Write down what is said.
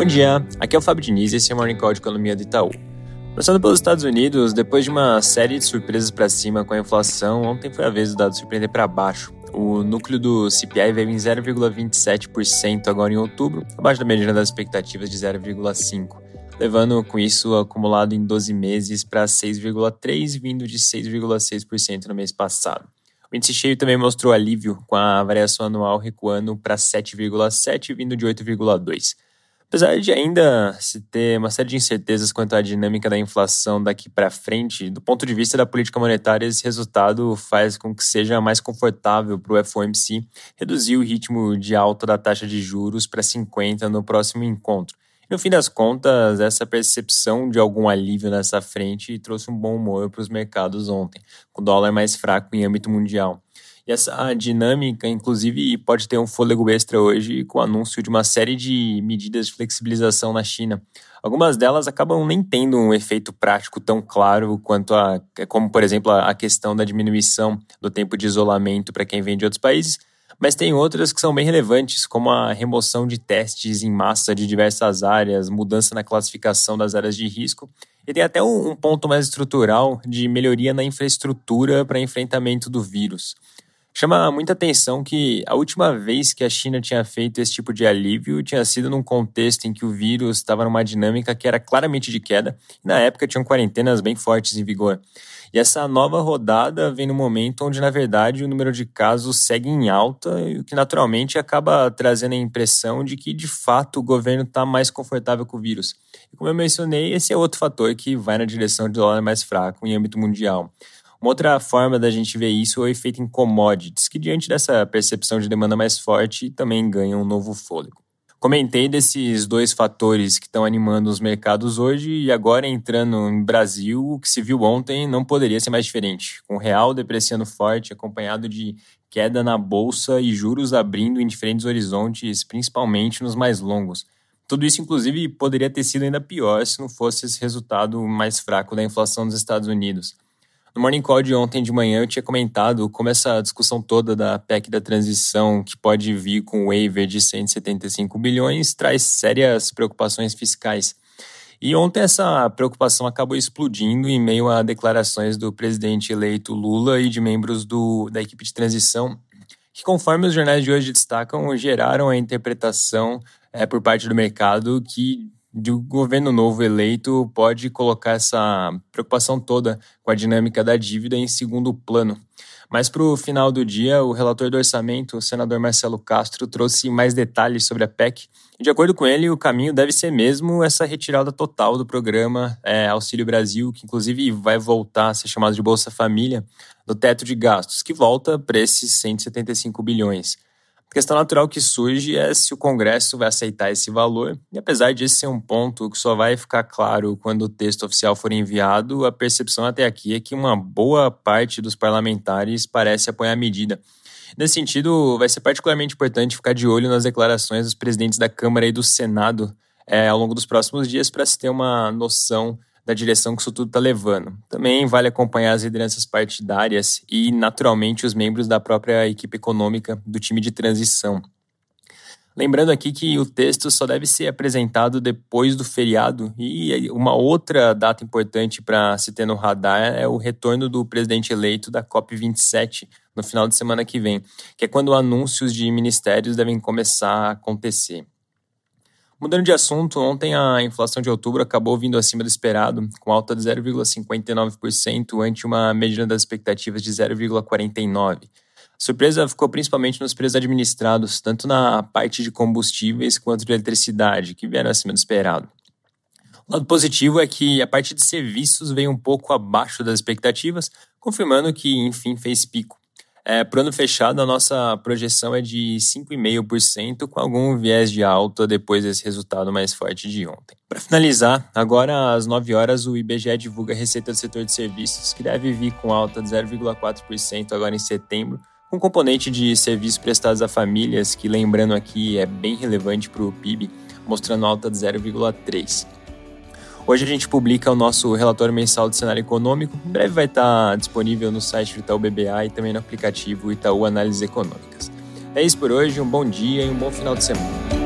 Bom dia, aqui é o Fábio Diniz e esse é o Morning Call de Economia do Itaú. Começando pelos Estados Unidos, depois de uma série de surpresas para cima com a inflação, ontem foi a vez do dado surpreender para baixo. O núcleo do CPI veio em 0,27% agora em outubro, abaixo da medida das expectativas de 0,5%, levando com isso acumulado em 12 meses para 6,3%, vindo de 6,6% no mês passado. O índice cheio também mostrou alívio, com a variação anual recuando para 7,7, vindo de 8,2. Apesar de ainda se ter uma série de incertezas quanto à dinâmica da inflação daqui para frente, do ponto de vista da política monetária, esse resultado faz com que seja mais confortável para o FOMC reduzir o ritmo de alta da taxa de juros para 50 no próximo encontro. No fim das contas, essa percepção de algum alívio nessa frente trouxe um bom humor para os mercados ontem, com o dólar mais fraco em âmbito mundial. E essa dinâmica, inclusive, pode ter um fôlego extra hoje com o anúncio de uma série de medidas de flexibilização na China. Algumas delas acabam nem tendo um efeito prático tão claro quanto a, como por exemplo, a questão da diminuição do tempo de isolamento para quem vem de outros países, mas tem outras que são bem relevantes, como a remoção de testes em massa de diversas áreas, mudança na classificação das áreas de risco, e tem até um, um ponto mais estrutural de melhoria na infraestrutura para enfrentamento do vírus. Chama muita atenção que a última vez que a China tinha feito esse tipo de alívio tinha sido num contexto em que o vírus estava numa dinâmica que era claramente de queda, e na época tinham quarentenas bem fortes em vigor. E essa nova rodada vem no momento onde, na verdade, o número de casos segue em alta, o que naturalmente acaba trazendo a impressão de que, de fato, o governo está mais confortável com o vírus. E como eu mencionei, esse é outro fator que vai na direção de dólar mais fraco em âmbito mundial. Uma outra forma da gente ver isso é o efeito em commodities, que diante dessa percepção de demanda mais forte também ganha um novo fôlego. Comentei desses dois fatores que estão animando os mercados hoje e agora entrando em Brasil, o que se viu ontem não poderia ser mais diferente, com o real depreciando forte, acompanhado de queda na bolsa e juros abrindo em diferentes horizontes, principalmente nos mais longos. Tudo isso, inclusive, poderia ter sido ainda pior se não fosse esse resultado mais fraco da inflação dos Estados Unidos. No Morning Call de ontem de manhã eu tinha comentado como essa discussão toda da PEC da transição, que pode vir com waiver de 175 bilhões, traz sérias preocupações fiscais. E ontem essa preocupação acabou explodindo em meio a declarações do presidente eleito Lula e de membros do, da equipe de transição, que, conforme os jornais de hoje destacam, geraram a interpretação é, por parte do mercado que do governo novo eleito pode colocar essa preocupação toda com a dinâmica da dívida em segundo plano. Mas para o final do dia, o relator do orçamento, o senador Marcelo Castro, trouxe mais detalhes sobre a PEC. De acordo com ele, o caminho deve ser mesmo essa retirada total do programa é, Auxílio Brasil, que inclusive vai voltar a ser chamado de Bolsa Família, do teto de gastos, que volta para esses 175 bilhões. A questão natural que surge é se o Congresso vai aceitar esse valor, e apesar de esse ser um ponto que só vai ficar claro quando o texto oficial for enviado, a percepção até aqui é que uma boa parte dos parlamentares parece apoiar a medida. Nesse sentido, vai ser particularmente importante ficar de olho nas declarações dos presidentes da Câmara e do Senado é, ao longo dos próximos dias para se ter uma noção da direção que isso tudo está levando. Também vale acompanhar as lideranças partidárias e, naturalmente, os membros da própria equipe econômica do time de transição. Lembrando aqui que o texto só deve ser apresentado depois do feriado e uma outra data importante para se ter no radar é o retorno do presidente eleito da COP27 no final de semana que vem, que é quando anúncios de ministérios devem começar a acontecer. Mudando de assunto, ontem a inflação de outubro acabou vindo acima do esperado, com alta de 0,59% ante uma medida das expectativas de 0,49%. A surpresa ficou principalmente nos preços administrados, tanto na parte de combustíveis quanto de eletricidade, que vieram acima do esperado. O lado positivo é que a parte de serviços veio um pouco abaixo das expectativas, confirmando que, enfim, fez pico. É, Para o ano fechado, a nossa projeção é de 5,5%, com algum viés de alta depois desse resultado mais forte de ontem. Para finalizar, agora às 9 horas, o IBGE divulga a receita do setor de serviços, que deve vir com alta de 0,4% agora em setembro, com componente de serviços prestados a famílias, que lembrando aqui é bem relevante para o PIB, mostrando alta de 0,3%. Hoje a gente publica o nosso relatório mensal de cenário econômico. Em breve vai estar disponível no site do Itaú BBA e também no aplicativo Itaú Análises Econômicas. É isso por hoje, um bom dia e um bom final de semana.